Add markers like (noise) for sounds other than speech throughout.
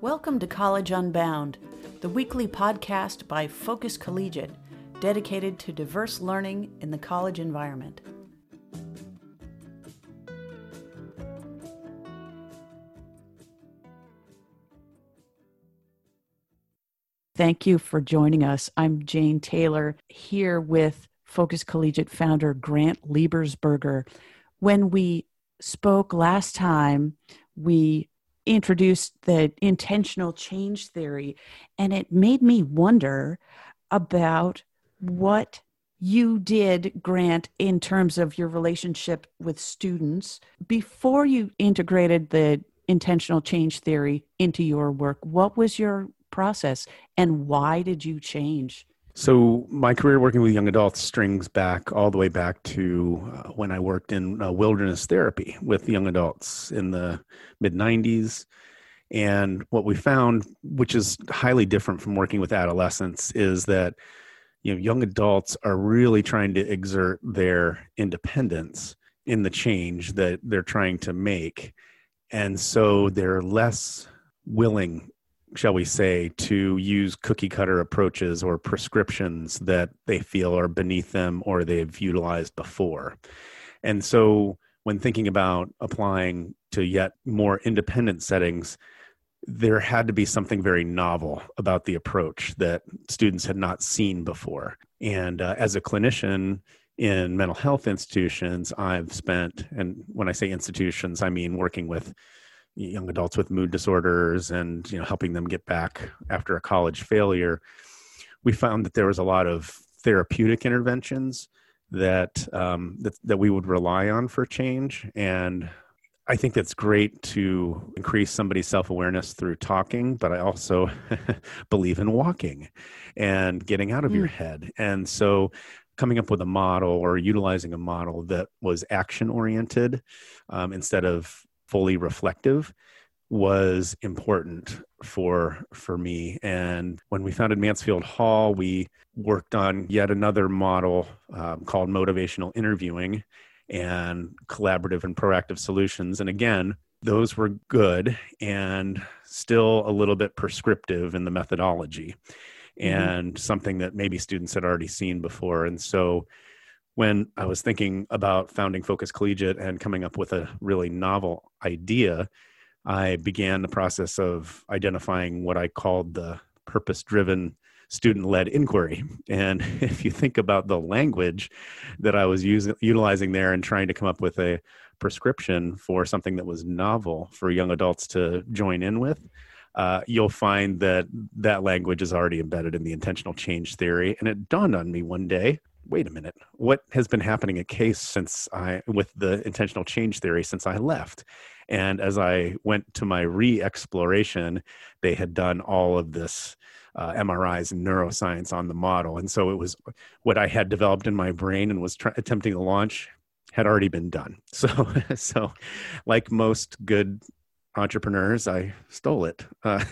Welcome to College Unbound, the weekly podcast by Focus Collegiate, dedicated to diverse learning in the college environment. Thank you for joining us. I'm Jane Taylor here with Focus Collegiate founder Grant Liebersberger. When we spoke last time, we introduced the intentional change theory, and it made me wonder about what you did, Grant, in terms of your relationship with students before you integrated the intentional change theory into your work. What was your process, and why did you change? So, my career working with young adults strings back all the way back to uh, when I worked in uh, wilderness therapy with young adults in the mid 90s. And what we found, which is highly different from working with adolescents, is that you know young adults are really trying to exert their independence in the change that they're trying to make and so they're less willing shall we say, to use cookie cutter approaches or prescriptions that they feel are beneath them or they've utilized before. And so, when thinking about applying to yet more independent settings, there had to be something very novel about the approach that students had not seen before. And uh, as a clinician, in mental health institutions, I've spent, and when I say institutions, I mean working with young adults with mood disorders and you know helping them get back after a college failure we found that there was a lot of therapeutic interventions that um, that, that we would rely on for change and I think that's great to increase somebody's self awareness through talking, but I also (laughs) believe in walking and getting out of mm. your head. And so, coming up with a model or utilizing a model that was action oriented um, instead of fully reflective was important for for me and when we founded mansfield hall we worked on yet another model um, called motivational interviewing and collaborative and proactive solutions and again those were good and still a little bit prescriptive in the methodology mm-hmm. and mm-hmm. something that maybe students had already seen before and so when I was thinking about founding Focus Collegiate and coming up with a really novel idea, I began the process of identifying what I called the purpose driven student led inquiry. (laughs) And if you think about the language that I was using, utilizing there and trying to come up with a prescription for something that was novel for young adults to join in with, uh, you'll find that that language is already embedded in the intentional change theory. And it dawned on me one day wait a minute, what has been happening at Case since I, with the intentional change theory since I left? And as I went to my re exploration, they had done all of this uh, MRIs and neuroscience on the model. And so it was what I had developed in my brain and was attempting to launch had already been done. (laughs) So, so like most good entrepreneurs i stole it uh,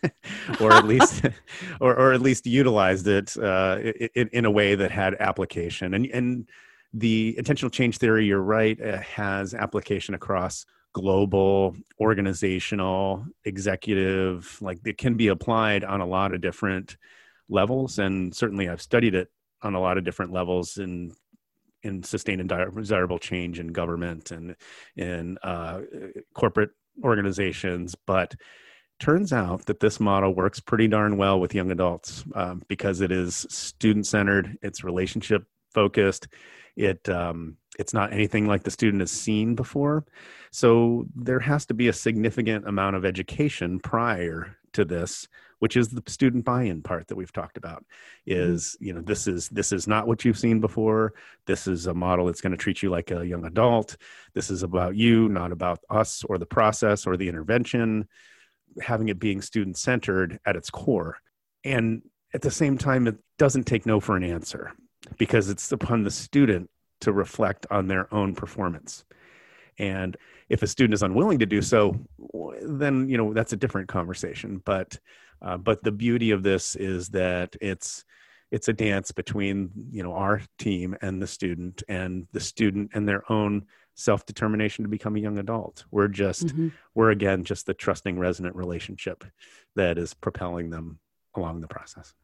(laughs) or at least (laughs) or, or at least utilized it uh, in, in, a way that had application. And and the intentional change theory you're right uh, has application across global organizational executive like it can be applied on a lot of different levels. And certainly i've studied it on a lot of different levels in in sustained and desirable change in government and in uh, corporate organizations, but turns out that this model works pretty darn well with young adults um, because it is student centered, it's relationship focused, it um, it's not anything like the student has seen before. So there has to be a significant amount of education prior to this which is the student buy-in part that we've talked about mm-hmm. is you know this is this is not what you've seen before. This is a model that's going to treat you like a young adult. This is about you not about us or the process or the intervention. Having it being student centered at its core. And at the same time it doesn't take no for an answer because it's upon the student to reflect on their own performance and if a student is unwilling to do so then you know that's a different conversation but uh, but the beauty of this is that it's it's a dance between you know our team and the student and the student and their own self determination to become a young adult. We're just, mm-hmm. we're again just the trusting resonant relationship that is propelling them along the process.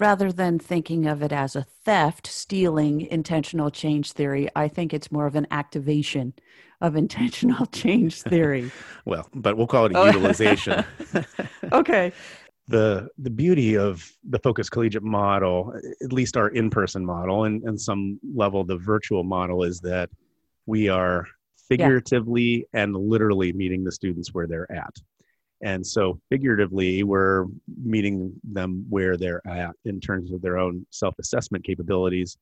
Rather than thinking of it as a theft, stealing, intentional change theory, I think it's more of an activation of intentional (laughs) change theory. (laughs) well, but we'll call it a oh. utilization. (laughs) okay the the beauty of the focus collegiate model at least our in-person model and, and some level the virtual model is that we are figuratively yeah. and literally meeting the students where they're at and so figuratively we're meeting them where they're at in terms of their own self-assessment capabilities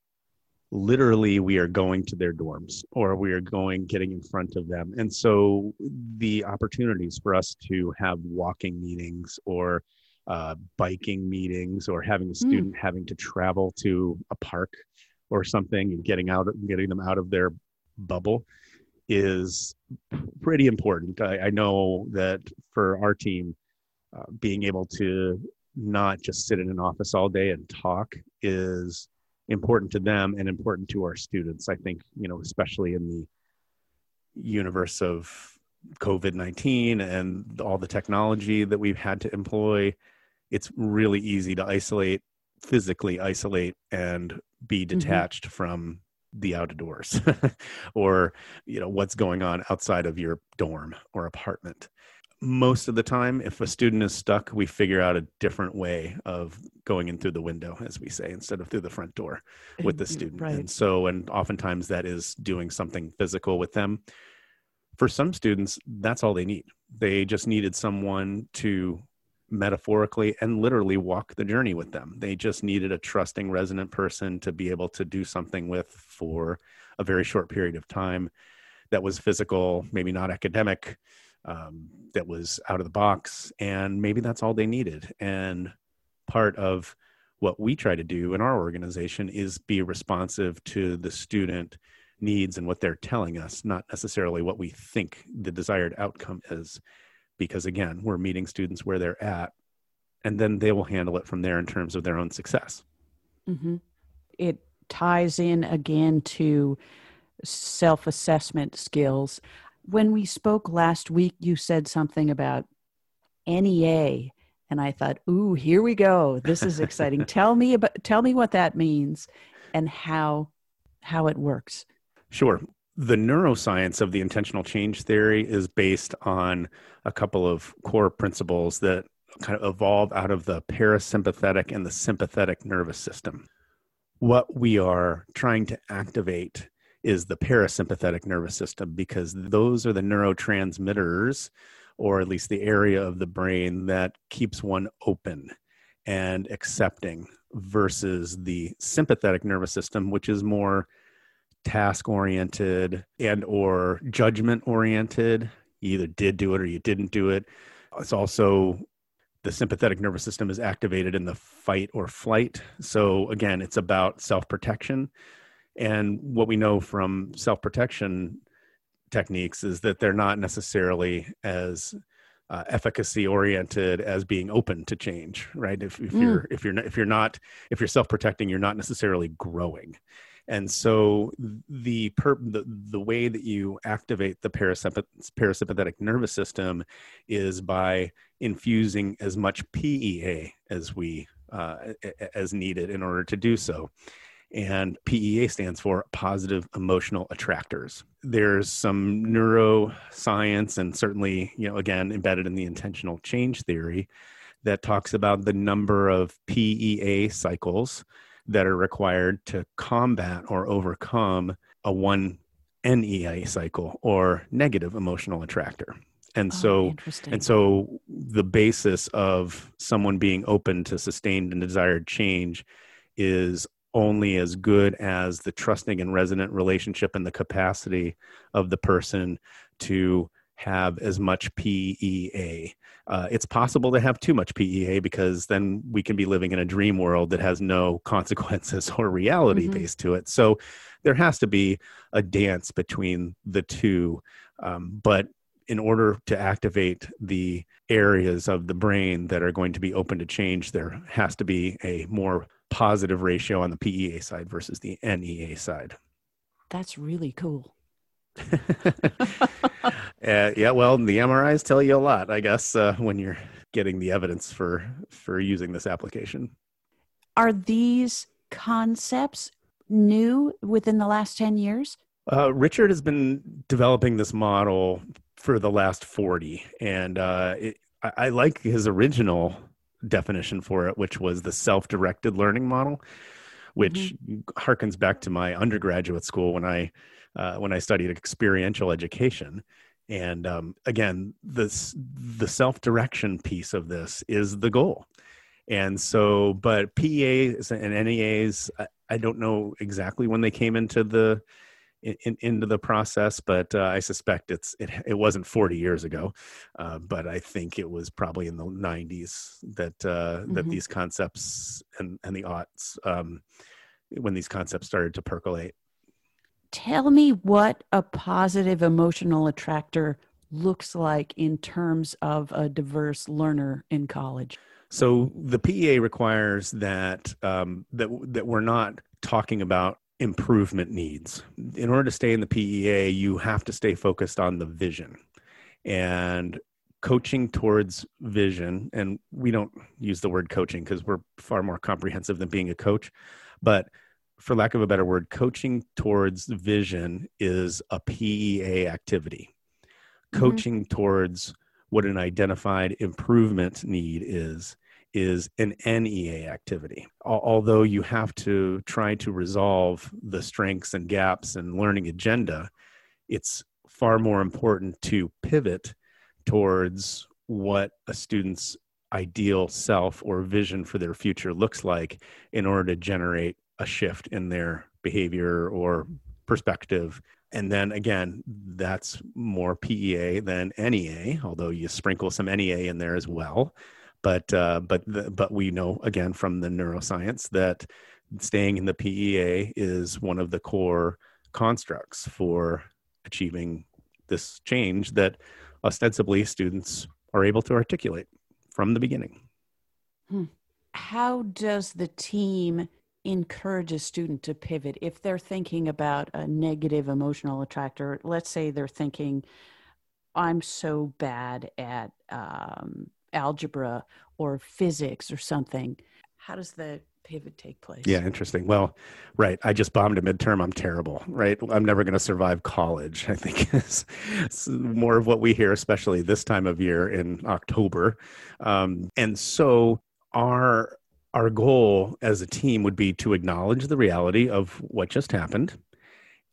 literally we are going to their dorms or we are going getting in front of them and so the opportunities for us to have walking meetings or uh, biking meetings or having a hmm. student mm. having to travel to a park or something and getting out getting them out of their bubble is pretty important i, I know that for our team uh, being able to not just sit in an office all day and talk is important to them and important to our students i think you know especially in the universe of covid-19 and all the technology that we've had to employ it's really easy to isolate physically isolate and be mm-hmm. detached mm-hmm. from the outdoors (laughs) or you know what's going on outside of your dorm or apartment. Most of the time if a student is stuck we figure out a different way of going in through the window as we say instead of through the front door with the (laughs) student. Right. and so and oftentimes that is doing something physical with them. For some students that's all they need. They just needed someone to metaphorically and literally walk the journey with them. They just needed a trusting, resonant person to be able to do something with for a very short period of time that was physical, maybe not academic, um, that was out of the box. And maybe that's all they needed. And part of what we try to do in our organization is be responsive to the student needs and what they're telling us, not necessarily what we think the desired outcome is because again we're meeting students where they're at and then they will handle it from there in terms of their own success. Mm-hmm. it ties in again to self-assessment skills. When we spoke last week you said something about nea and i thought ooh here we go. This is exciting. (laughs) Tell me about tell me what that means and how how it works. Sure the neuroscience of the intentional change theory is based on a couple of core principles that kind of evolve out of the parasympathetic and the sympathetic nervous system. What we are trying to activate is the parasympathetic nervous system because those are the neurotransmitters, or at least the area of the brain that keeps one open and accepting, versus the sympathetic nervous system, which is more task oriented and or judgment oriented. You either did do it or you didn't do it. It's also the sympathetic nervous system is activated in the fight or flight. So again it's about self-protection. And what we know from self-protection techniques is that they're not necessarily as uh, efficacy oriented as being open to change right? If, if mm. you're if you're not, if you're not if you're self-protecting you're not necessarily growing and so the per, the, the way that you activate the parasympath- parasympathetic nervous system is by infusing as much PEA as we uh, as needed in order to do so. And PEA stands for positive emotional attractors. There's some neuroscience and certainly, you know, again, embedded in the intentional change theory that talks about the number of PEA cycles that are required to combat or overcome a one NEA cycle or negative emotional attractor. And oh, so, and so the basis of someone being open to sustained and desired change is only as good as the trusting and resonant relationship and the capacity of the person to have as much PEA. Uh, it's possible to have too much PEA because then we can be living in a dream world that has no (laughs) consequences or reality mm-hmm. based to it. So there has to be a dance between the two. Um, but in order to activate the areas of the brain that are going to be open to change, there has to be a more positive ratio on the PEA side versus the NEA side. That's really cool. (laughs) uh, yeah, well, the MRIs tell you a lot, I guess, uh, when you're getting the evidence for for using this application. Are these concepts new within the last 10 years? Uh, Richard has been developing this model for the last 40. And uh, it, I, I, like his original definition for it, which was the self directed learning model, which mm-hmm. harkens back to my undergraduate school when I. Uh, when I studied experiential education, and um, again, this the self direction piece of this is the goal. And so, but PEAs and NEAs, I, I don't know exactly when they came into the in, into the process, but uh, I suspect it's it, it wasn't 40 years ago, uh, but I think it was probably in the 90s that uh, mm-hmm. that these concepts and and the aughts um, when these concepts started to percolate. Tell me what a positive emotional attractor looks like in terms of a diverse learner in college. So the PEA requires that um, that that we're not talking about improvement needs. In order to stay in the PEA, you have to stay focused on the vision and coaching towards vision. And we don't use the word coaching because we're far more comprehensive than being a coach. But for lack of a better word, coaching towards vision is a PEA activity. Mm-hmm. Coaching towards what an identified improvement need is is an NEA activity. Although you have to try to resolve the strengths and gaps and learning agenda, it's far more important to pivot towards what a student's ideal self or vision for their future looks like in order to generate a shift in their behavior or perspective. And then again, that's more PEA than NEA, although you sprinkle some NEA in there as well but uh, but the, but we know again from the neuroscience that staying in the PEA is one of the core constructs for achieving this change that ostensibly students are able to articulate from the beginning. Hmm. How does the team encourage a student to pivot if they're thinking about a negative emotional attractor? Let's say they're thinking, I'm so bad at um, algebra or physics or something. How does the pivot take place? Yeah, interesting. Well, right. I just bombed a midterm. I'm terrible, right? I'm never going to survive college, I think (laughs) is, more of what we hear, especially this time of year in October. Um, and so our our goal as a team would be to acknowledge the reality of what just happened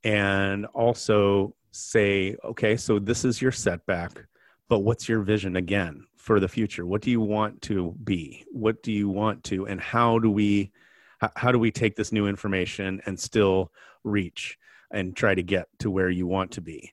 and also say, okay, so this is your setback, but what's your vision again? for the future what do you want to be what do you want to and how do we how do we take this new information and still reach and try to get to where you want to be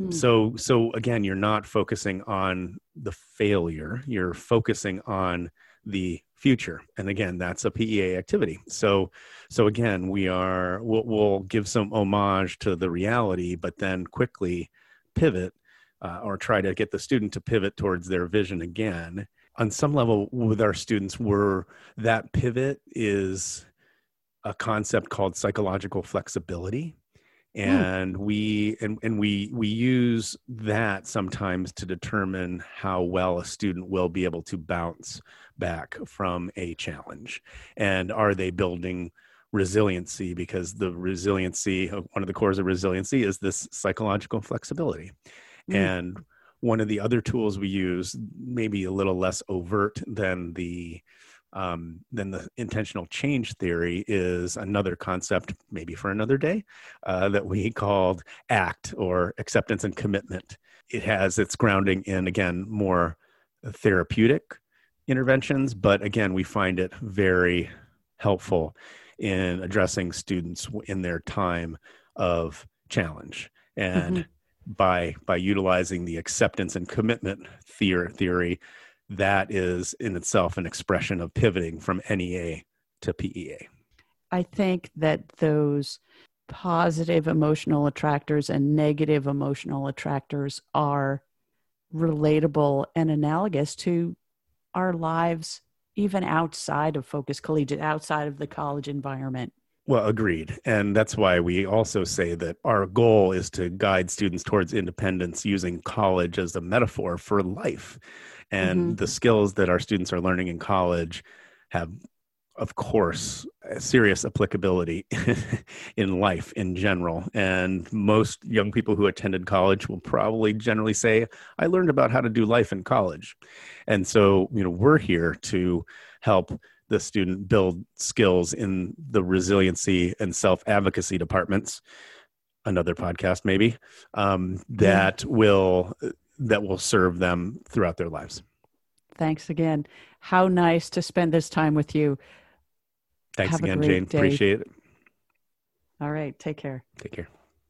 mm. so so again you're not focusing on the failure you're focusing on the future. And again that's a pea activity. So so again we are we'll, we'll give some homage to the reality but then quickly pivot uh, or try to get the student to pivot towards their vision again. On some level with our students we're that pivot is a concept called psychological flexibility. And mm. we and, and we we use that sometimes to determine how well a student will be able to bounce back from a challenge and are they building resiliency because the resiliency one of the cores of resiliency is this psychological flexibility Mm. And one of the other tools we use, maybe a little less overt than the um, than the intentional change theory, is another concept, maybe for another day, uh, that we called ACT or acceptance and commitment. It has its grounding in again more therapeutic interventions, but again, we find it very helpful in addressing students in their time of challenge. And mm-hmm by by utilizing the acceptance and commitment theory, theory that is in itself an expression of pivoting from NEA to PEA. I think that those positive emotional attractors and negative emotional attractors are relatable and analogous to our lives even outside of focus collegiate outside of the college environment Well, agreed. And that's why we also say that our goal is to guide students towards independence using college as a metaphor for life. And mm-hmm. the skills that our students are learning in college have, of course, serious applicability (laughs) in life in general. And most young people who attended college will probably generally say, I learned about how to do life in college. And so, you know, we're here to help the student build skills in the resiliency and self advocacy departments another podcast maybe um, that will that will serve them throughout their lives. Thanks again. How nice to spend this time with you. Thanks Have again jane. day. appreciate it. All right. Take care. Take care